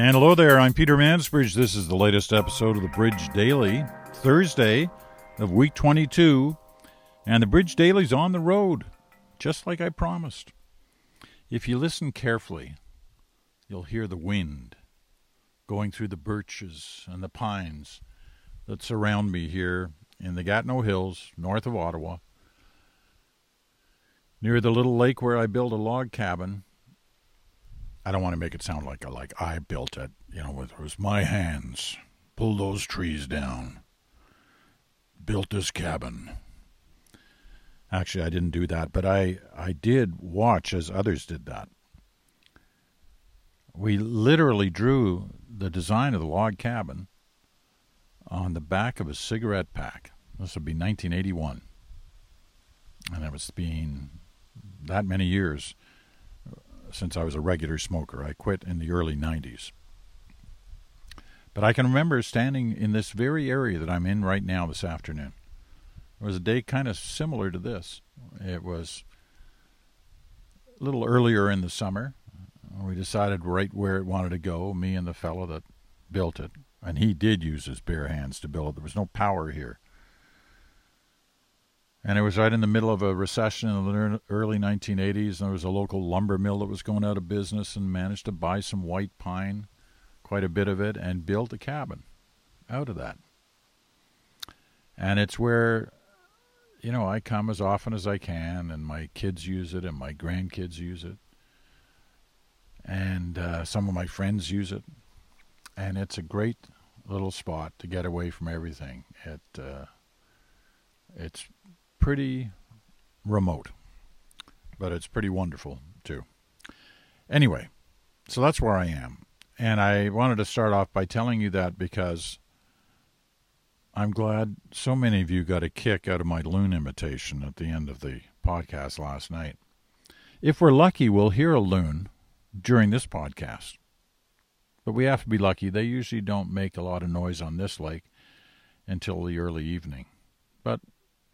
And hello there, I'm Peter Mansbridge. This is the latest episode of the Bridge Daily, Thursday of week 22. And the Bridge Daily's on the road, just like I promised. If you listen carefully, you'll hear the wind going through the birches and the pines that surround me here in the Gatineau Hills, north of Ottawa, near the little lake where I built a log cabin I don't want to make it sound like like I built it. You know, it was my hands. Pulled those trees down. Built this cabin. Actually, I didn't do that, but I I did watch as others did that. We literally drew the design of the log cabin on the back of a cigarette pack. This would be 1981. And it was being that many years since I was a regular smoker. I quit in the early 90s. But I can remember standing in this very area that I'm in right now this afternoon. It was a day kind of similar to this. It was a little earlier in the summer. Uh, we decided right where it wanted to go, me and the fellow that built it. And he did use his bare hands to build it. There was no power here. And it was right in the middle of a recession in the early 1980s. And there was a local lumber mill that was going out of business and managed to buy some white pine, quite a bit of it, and build a cabin out of that. And it's where, you know, I come as often as I can, and my kids use it, and my grandkids use it, and uh, some of my friends use it. And it's a great little spot to get away from everything. It, uh, it's pretty remote, but it's pretty wonderful too. Anyway, so that's where I am. And I wanted to start off by telling you that because I'm glad so many of you got a kick out of my loon imitation at the end of the podcast last night. If we're lucky, we'll hear a loon during this podcast. But we have to be lucky. They usually don't make a lot of noise on this lake until the early evening. But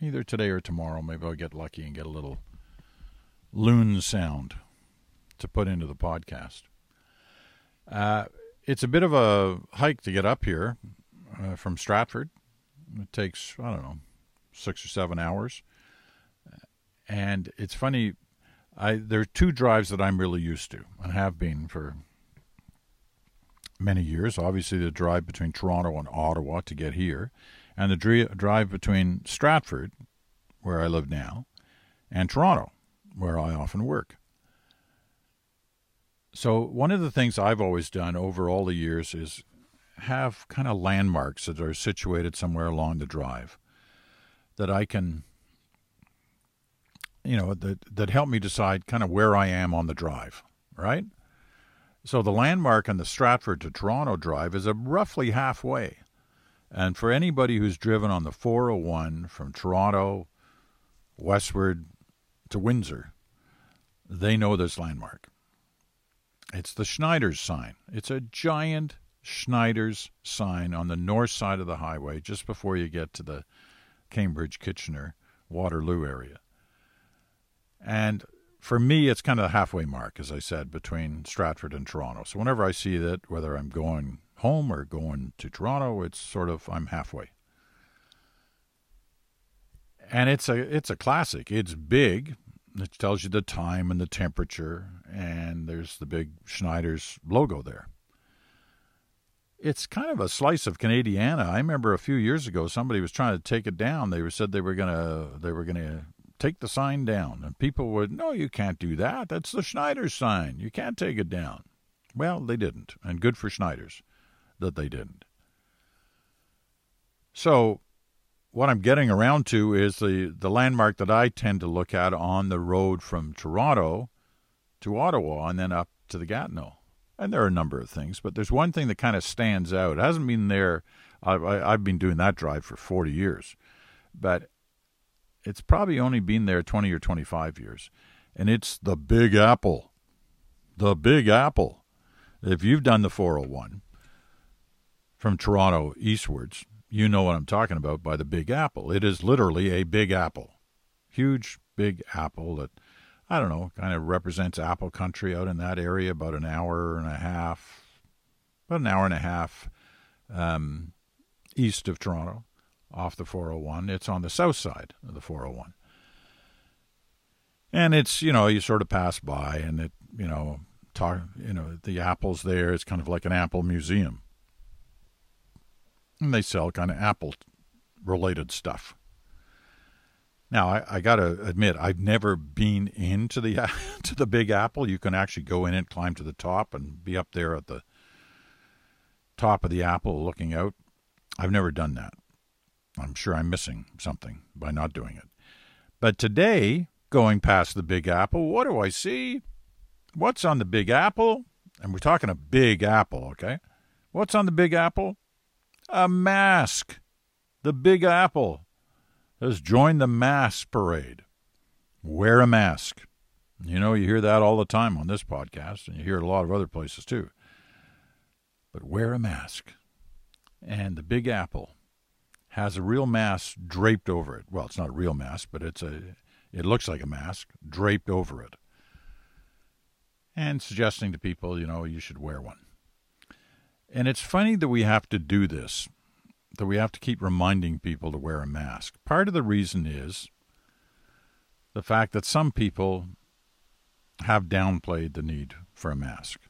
either today or tomorrow. Maybe I'll get lucky and get a little loon sound to put into the podcast. Uh, it's a bit of a hike to get up here uh, from Stratford. It takes, I don't know, six or seven hours. And it's funny, I there are two drives that I'm really used to and have been for many years. Obviously, the drive between Toronto and Ottawa to get here, and the drive between Stratford, where I live now, and Toronto, where I often work. So, one of the things I've always done over all the years is have kind of landmarks that are situated somewhere along the drive that I can, you know, that, that help me decide kind of where I am on the drive, right? So, the landmark on the Stratford to Toronto drive is a roughly halfway. And for anybody who's driven on the 401 from Toronto westward to Windsor, they know this landmark. It's the Schneider's sign. It's a giant Schneider's sign on the north side of the highway just before you get to the Cambridge, Kitchener, Waterloo area. And for me, it's kind of the halfway mark, as I said, between Stratford and Toronto. So whenever I see that, whether I'm going home or going to Toronto. It's sort of I'm halfway. And it's a it's a classic. It's big. It tells you the time and the temperature, and there's the big Schneider's logo there. It's kind of a slice of Canadiana. I remember a few years ago somebody was trying to take it down. They said they were gonna they were gonna take the sign down, and people would no, you can't do that. That's the Schneider's sign. You can't take it down. Well, they didn't, and good for Schneider's that they didn't. So, what I'm getting around to is the, the landmark that I tend to look at on the road from Toronto to Ottawa and then up to the Gatineau. And there are a number of things, but there's one thing that kind of stands out. It hasn't been there. I, I, I've been doing that drive for 40 years, but it's probably only been there 20 or 25 years. And it's the Big Apple. The Big Apple. If you've done the 401, from Toronto eastwards, you know what I'm talking about by the Big Apple. It is literally a big apple. Huge big apple that, I don't know, kind of represents apple country out in that area, about an hour and a half, about an hour and a half um, east of Toronto, off the 401. It's on the south side of the 401. And it's, you know, you sort of pass by and it, you know, talk, you know, the apples there. It's kind of like an apple museum. And they sell kind of apple related stuff. Now, I, I got to admit, I've never been into the to the Big Apple. You can actually go in and climb to the top and be up there at the top of the apple looking out. I've never done that. I'm sure I'm missing something by not doing it. But today, going past the Big Apple, what do I see? What's on the Big Apple? And we're talking a Big Apple, okay? What's on the Big Apple? A mask. The Big Apple has joined the mask parade. Wear a mask. You know, you hear that all the time on this podcast, and you hear it a lot of other places too. But wear a mask. And the Big Apple has a real mask draped over it. Well, it's not a real mask, but it's a it looks like a mask draped over it. And suggesting to people, you know, you should wear one. And it's funny that we have to do this that we have to keep reminding people to wear a mask. Part of the reason is the fact that some people have downplayed the need for a mask.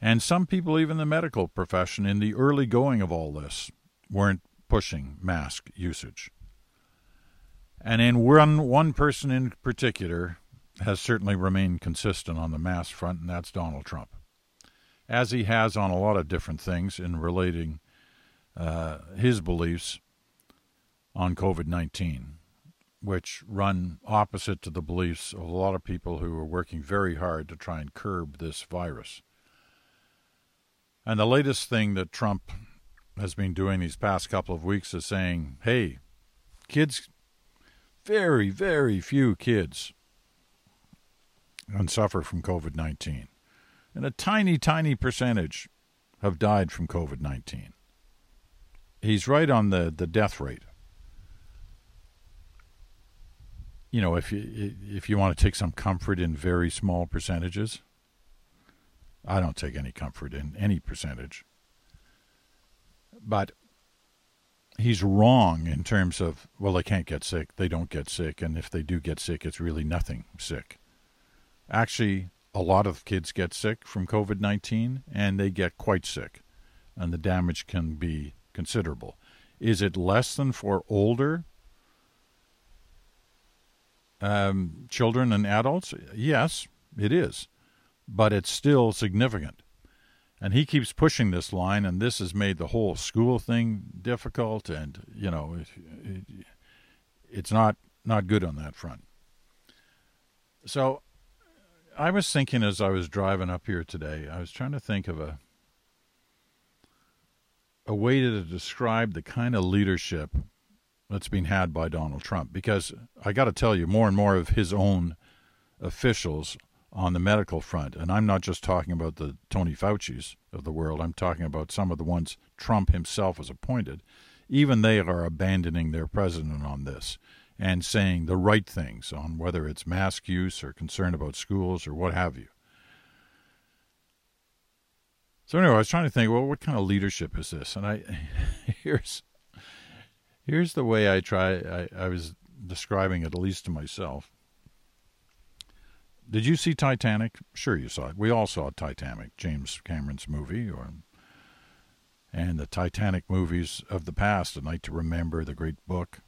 And some people, even the medical profession, in the early going of all this, weren't pushing mask usage. And in one, one person in particular has certainly remained consistent on the mask front, and that's Donald Trump. As he has on a lot of different things in relating uh, his beliefs on COVID 19, which run opposite to the beliefs of a lot of people who are working very hard to try and curb this virus. And the latest thing that Trump has been doing these past couple of weeks is saying, hey, kids, very, very few kids suffer from COVID 19. And a tiny, tiny percentage have died from COVID 19 he's right on the, the death rate. You know, if you if you want to take some comfort in very small percentages, I don't take any comfort in any percentage. But he's wrong in terms of well, they can't get sick, they don't get sick, and if they do get sick, it's really nothing sick. Actually, a lot of kids get sick from COVID nineteen, and they get quite sick, and the damage can be considerable. Is it less than for older um, children and adults? Yes, it is, but it's still significant. And he keeps pushing this line, and this has made the whole school thing difficult. And you know, it, it, it's not not good on that front. So, I was thinking as I was driving up here today, I was trying to think of a a way to describe the kind of leadership that's being had by Donald Trump. Because I got to tell you, more and more of his own officials on the medical front, and I'm not just talking about the Tony Fauci's of the world, I'm talking about some of the ones Trump himself has appointed, even they are abandoning their president on this and saying the right things on whether it's mask use or concern about schools or what have you. So anyway, I was trying to think, well, what kind of leadership is this? And I here's here's the way I try. I, I was describing it at least to myself. Did you see Titanic? Sure, you saw it. We all saw Titanic, James Cameron's movie, or and the Titanic movies of the past, A Night to Remember, The Great Book.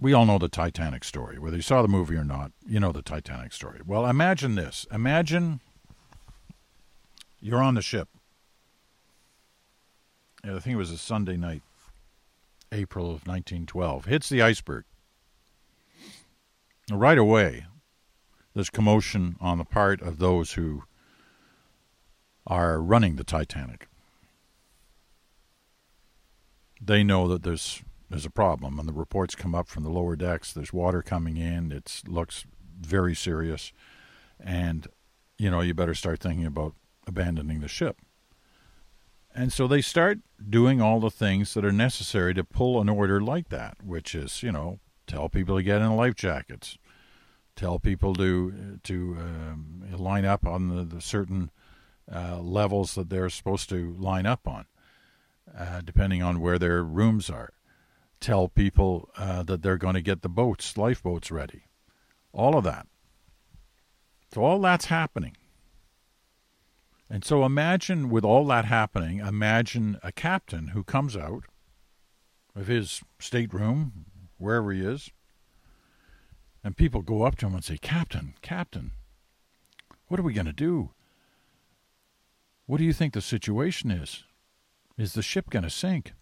We all know the Titanic story. Whether you saw the movie or not, you know the Titanic story. Well, imagine this. Imagine you're on the ship. I think it was a Sunday night, April of 1912. Hits the iceberg. Right away, there's commotion on the part of those who are running the Titanic. They know that there's there's a problem, and the reports come up from the lower decks. There's water coming in. It looks very serious, and you know you better start thinking about abandoning the ship. And so they start doing all the things that are necessary to pull an order like that, which is, you know, tell people to get in life jackets, tell people to to um, line up on the, the certain uh, levels that they're supposed to line up on, uh, depending on where their rooms are. Tell people uh, that they're going to get the boats, lifeboats ready. All of that. So, all that's happening. And so, imagine with all that happening, imagine a captain who comes out of his stateroom, wherever he is, and people go up to him and say, Captain, Captain, what are we going to do? What do you think the situation is? Is the ship going to sink?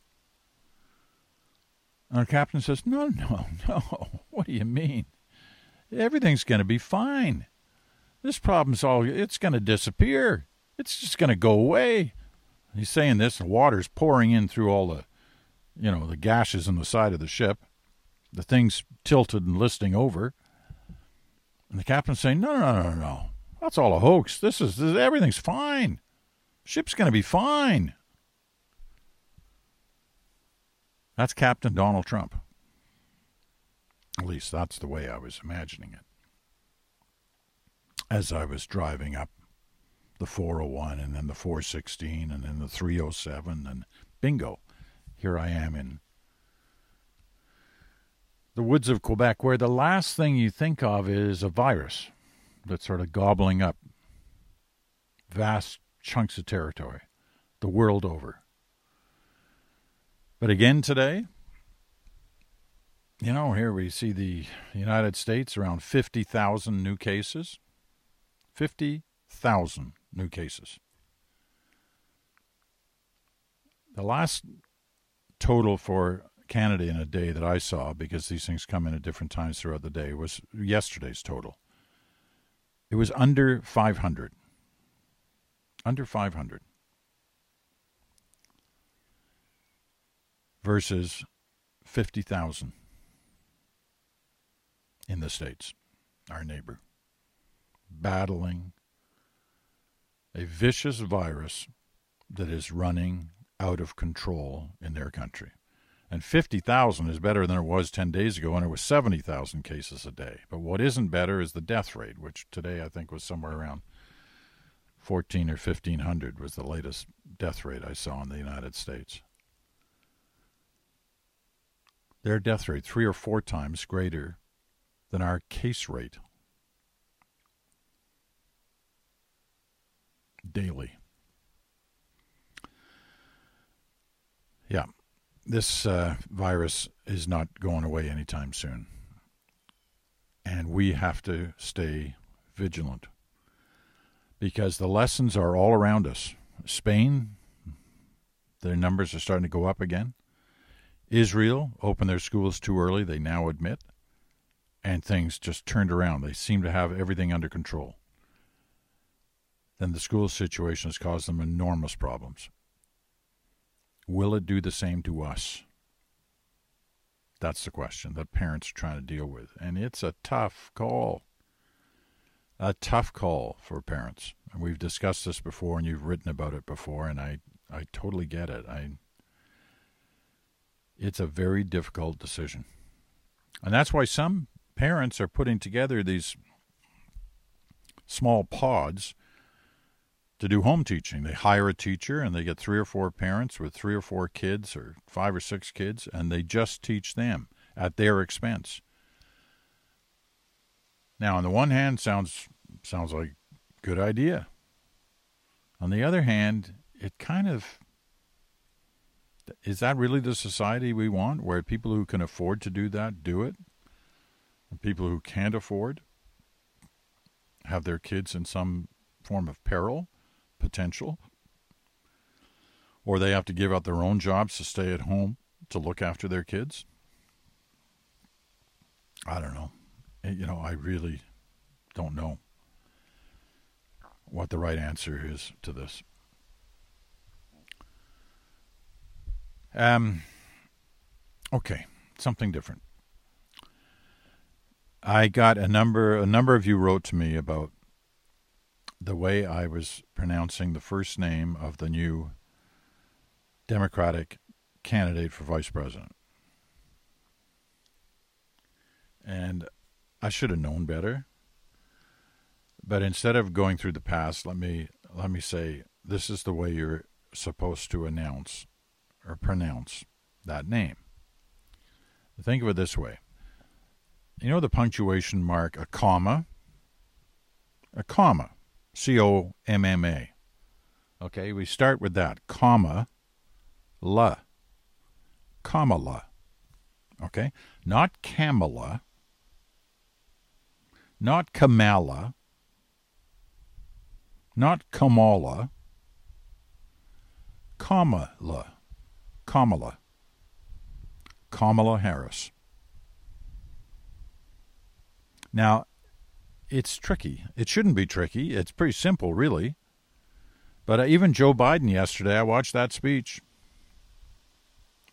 And our captain says, No, no, no. What do you mean? Everything's going to be fine. This problem's all, it's going to disappear. It's just going to go away. He's saying this, the water's pouring in through all the, you know, the gashes in the side of the ship. The thing's tilted and listing over. And the captain's saying, No, no, no, no, no. That's all a hoax. This is, this, everything's fine. Ship's going to be fine. That's Captain Donald Trump. At least that's the way I was imagining it. As I was driving up the 401 and then the 416 and then the 307 and bingo, here I am in the woods of Quebec where the last thing you think of is a virus that's sort of gobbling up vast chunks of territory the world over. But again today, you know, here we see the United States around 50,000 new cases. 50,000 new cases. The last total for Canada in a day that I saw, because these things come in at different times throughout the day, was yesterday's total. It was under 500. Under 500. Versus 50,000 in the States, our neighbor, battling a vicious virus that is running out of control in their country. And 50,000 is better than it was 10 days ago when it was 70,000 cases a day. But what isn't better is the death rate, which today I think was somewhere around 14 or 1500 was the latest death rate I saw in the United States. Their death rate three or four times greater than our case rate daily. Yeah, this uh, virus is not going away anytime soon. And we have to stay vigilant because the lessons are all around us. Spain, their numbers are starting to go up again. Israel opened their schools too early, they now admit, and things just turned around. They seem to have everything under control. Then the school situation has caused them enormous problems. Will it do the same to us? That's the question that parents are trying to deal with. And it's a tough call a tough call for parents. And we've discussed this before, and you've written about it before, and I, I totally get it. I, it's a very difficult decision, and that's why some parents are putting together these small pods to do home teaching. They hire a teacher, and they get three or four parents with three or four kids, or five or six kids, and they just teach them at their expense. Now, on the one hand, sounds sounds like good idea. On the other hand, it kind of is that really the society we want where people who can afford to do that do it? And people who can't afford have their kids in some form of peril, potential, or they have to give up their own jobs to stay at home to look after their kids? I don't know. Eh, you know, I really don't know what the right answer is to this. Um, okay, something different. I got a number. A number of you wrote to me about the way I was pronouncing the first name of the new Democratic candidate for vice president, and I should have known better. But instead of going through the past, let me let me say, this is the way you're supposed to announce or pronounce that name. Think of it this way. You know the punctuation mark, a comma? A comma. C O M M A. Okay, we start with that. Comma, la. Kamala. Okay? Not Kamala. Not Kamala. Not Kamala. Kamala. Kamala. Kamala Harris. Now, it's tricky. It shouldn't be tricky. It's pretty simple, really. But uh, even Joe Biden yesterday, I watched that speech.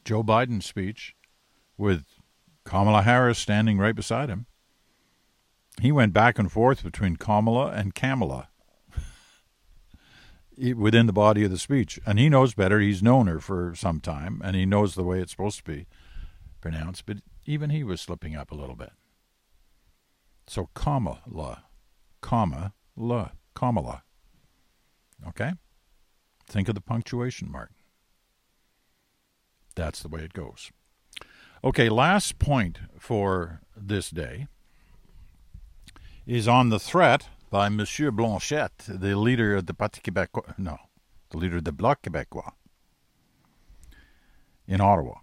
Joe Biden's speech with Kamala Harris standing right beside him. He went back and forth between Kamala and Kamala within the body of the speech. And he knows better. He's known her for some time, and he knows the way it's supposed to be pronounced. But even he was slipping up a little bit. So Kamala, comma, la, Kamala. Okay? Think of the punctuation mark. That's the way it goes. Okay, last point for this day is on the threat by Monsieur Blanchet, the leader of the Parti Québécois, no, the leader of the Bloc Québécois in Ottawa.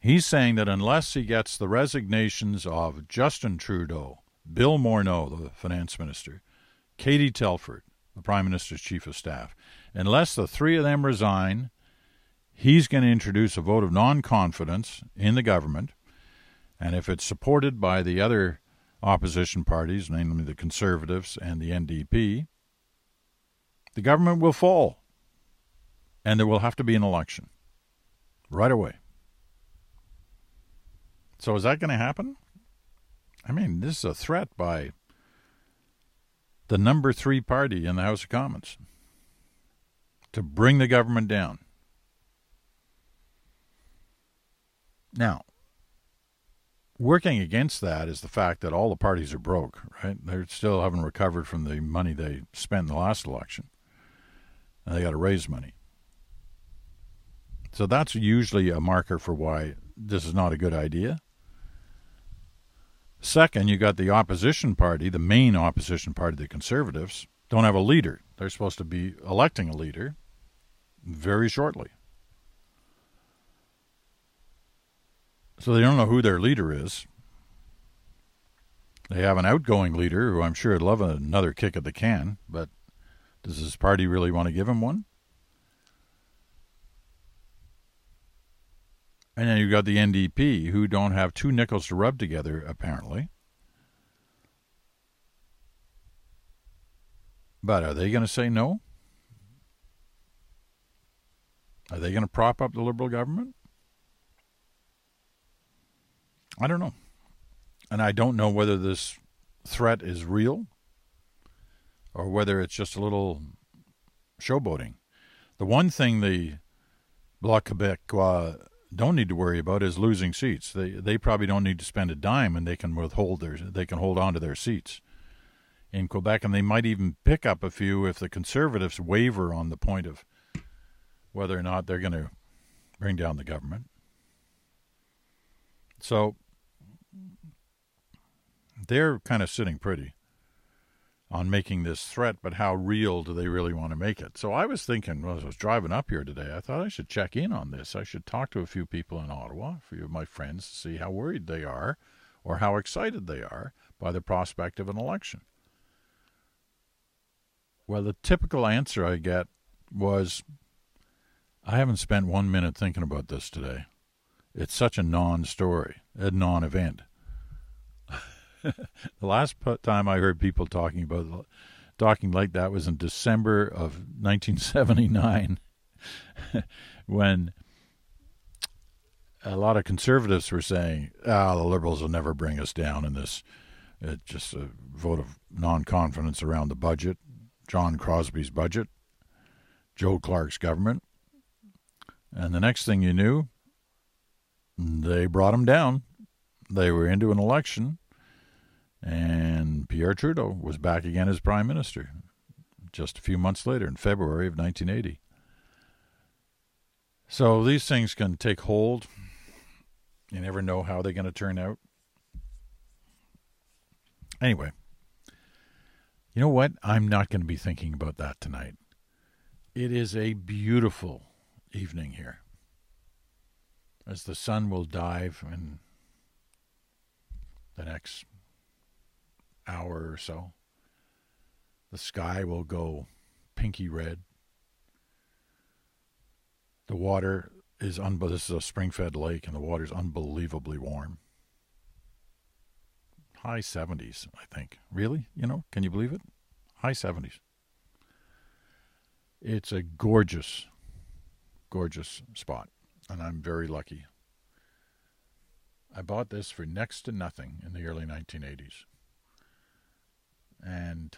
He's saying that unless he gets the resignations of Justin Trudeau, Bill Morneau, the finance minister, Katie Telford, the prime minister's chief of staff, unless the three of them resign, he's going to introduce a vote of non confidence in the government. And if it's supported by the other opposition parties, namely the Conservatives and the NDP, the government will fall. And there will have to be an election right away. So is that going to happen? I mean, this is a threat by the number three party in the House of Commons to bring the government down. Now, working against that is the fact that all the parties are broke, right? They still haven't recovered from the money they spent in the last election. And they got to raise money. So that's usually a marker for why this is not a good idea. Second, you got the opposition party, the main opposition party, the Conservatives, don't have a leader. They're supposed to be electing a leader very shortly. So they don't know who their leader is. They have an outgoing leader who I'm sure would love another kick at the can, but does his party really want to give him one? And then you've got the NDP, who don't have two nickels to rub together, apparently. But are they going to say no? Are they going to prop up the Liberal government? I don't know. And I don't know whether this threat is real or whether it's just a little showboating. The one thing the Bloc Québécois uh, don't need to worry about is losing seats. They they probably don't need to spend a dime, and they can withhold their they can hold on to their seats in Quebec, and they might even pick up a few if the Conservatives waver on the point of whether or not they're going to bring down the government. So they're kind of sitting pretty on making this threat, but how real do they really want to make it? So I was thinking, well, as I was driving up here today, I thought I should check in on this. I should talk to a few people in Ottawa, a few of my friends, to see how worried they are or how excited they are by the prospect of an election. Well, the typical answer I get was, I haven't spent one minute thinking about this today. It's such a non story, a non event. the last time I heard people talking about talking like that was in December of 1979, when a lot of conservatives were saying, "Ah, the liberals will never bring us down in this." It's just a vote of non-confidence around the budget, John Crosbie's budget, Joe Clark's government, and the next thing you knew, they brought him down. They were into an election and Pierre Trudeau was back again as prime minister. just a few months later in February of 1980. So these things can take hold. You never know how they're going to turn out. Anyway, you know what? I'm not going to be thinking about that tonight. It is a beautiful evening here as the sun will dive in the next hour or so. The sky will go pinky red. The water is un- this is a spring-fed lake, and the water is unbelievably warm. High 70s, I think. Really? You know, can you believe it? High 70s. It's a gorgeous, gorgeous spot, and I'm very lucky. I bought this for next to nothing in the early 1980s. And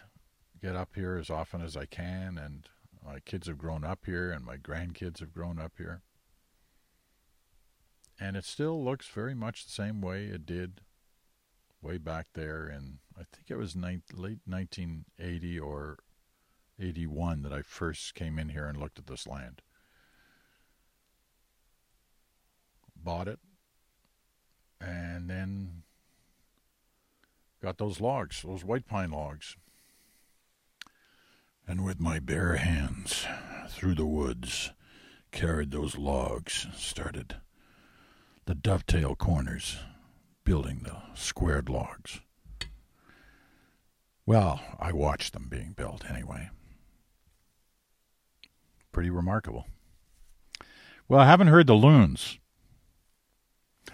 get up here as often as I can, and my kids have grown up here, and my grandkids have grown up here. And it still looks very much the same way it did way back there in, I think it was ni- late 1980 or 81 that I first came in here and looked at this land. Bought it, and then got those logs, those white pine logs. And with my bare hands through the woods, carried those logs, started the dovetail corners, building the squared logs. Well, I watched them being built anyway. Pretty remarkable. Well, I haven't heard the loons.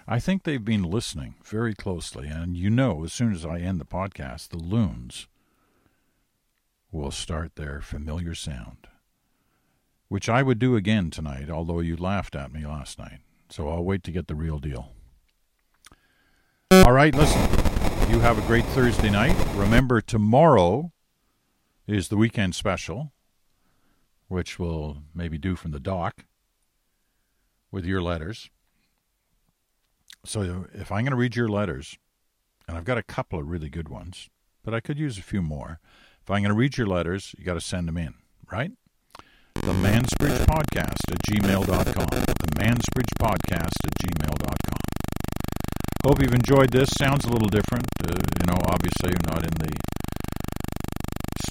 I think they've been listening very closely, and you know, as soon as I end the podcast, the loons will start their familiar sound, which I would do again tonight, although you laughed at me last night. So I'll wait to get the real deal. All right, listen. You have a great Thursday night. Remember, tomorrow is the weekend special, which we'll maybe do from the dock with your letters. So if I'm going to read your letters, and I've got a couple of really good ones, but I could use a few more. If I'm going to read your letters, you got to send them in, right? The Mansbridge Podcast at gmail.com. The Mansbridge Podcast at gmail.com. Hope you've enjoyed this. Sounds a little different. Uh, you know, obviously, you're not in the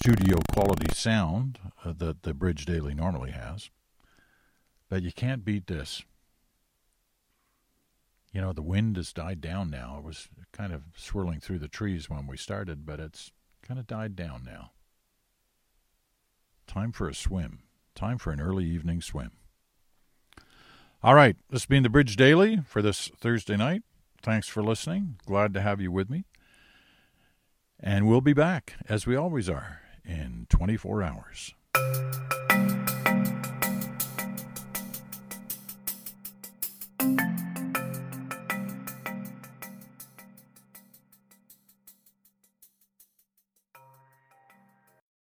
studio quality sound uh, that the Bridge Daily normally has. But you can't beat this. You know, the wind has died down now. It was kind of swirling through the trees when we started, but it's kind of died down now. Time for a swim. Time for an early evening swim. All right, this has been the Bridge Daily for this Thursday night. Thanks for listening. Glad to have you with me. And we'll be back, as we always are, in 24 hours.